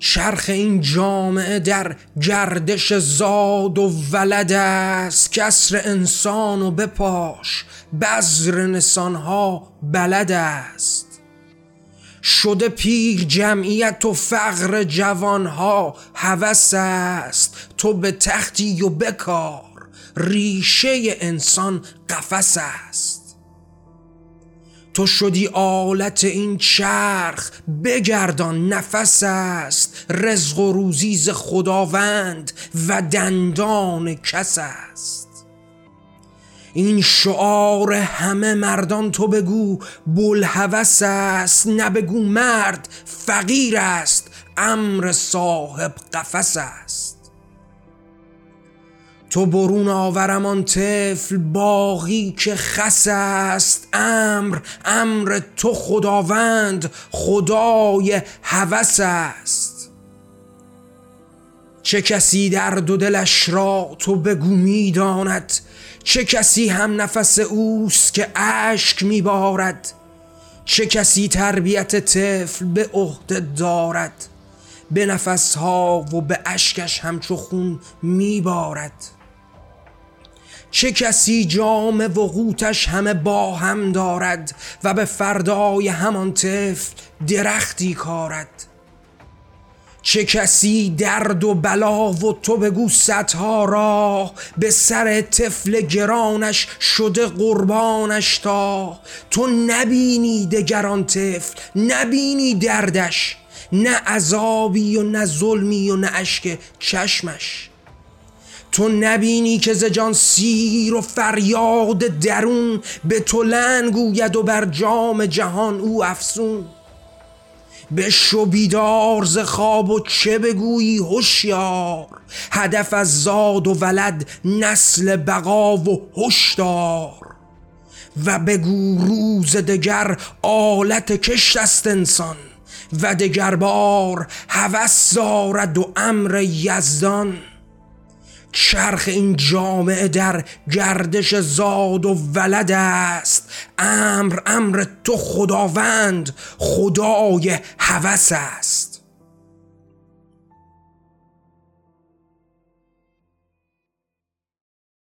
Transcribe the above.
چرخ این جامعه در گردش زاد و ولد است. کسر انسان و بپاش بذر نسانها بلد است. شده پیر جمعیت و فقر جوانها هوس است. تو به تختی و بکار ریشه انسان قفس است. تو شدی آلت این چرخ. بگردان نفس است. رزق و روزیز خداوند و دندان کس است. این شعار همه مردان تو بگو. بلحوث است نه بگو مرد. فقیر است امر صاحب قفس است. تو برون آورم آن طفل باقی که خس است. امر امر تو خداوند خدای هوس است. چه کسی در دو دلش را تو بگو می‌داند چه کسی هم نفس اوست که اشک میبارد چه کسی تربیت طفل به عهده دارد؟ به نفسها و به اشکش همچو خون میبارد چه کسی جام و قوتش همه با هم دارد و به فردای همان طفل درختی کارد؟ چه کسی درد و بلا و تو بگو صدها راه به سر طفل گرانش شده قربانش تا؟ تو نبینی دگران طفل نبینی دردش نه عذابی و نه ظلمی و نه اشک چشمش. تو نبینی که زجان سیر و فریاد درون به تو لنگوید و بر جام جهان او افسون به بیدار ز خواب و چه بگویی هوشیار؟ هدف از زاد و ولد نسل بقا و هشدار. و بگو روز دگر آلت کشت است انسان و دگر بار هوس دارد و امر یزدان. چرخ این جامعه در گردش زاد و ولد است. امر امر تو خداوند خدای هوس است.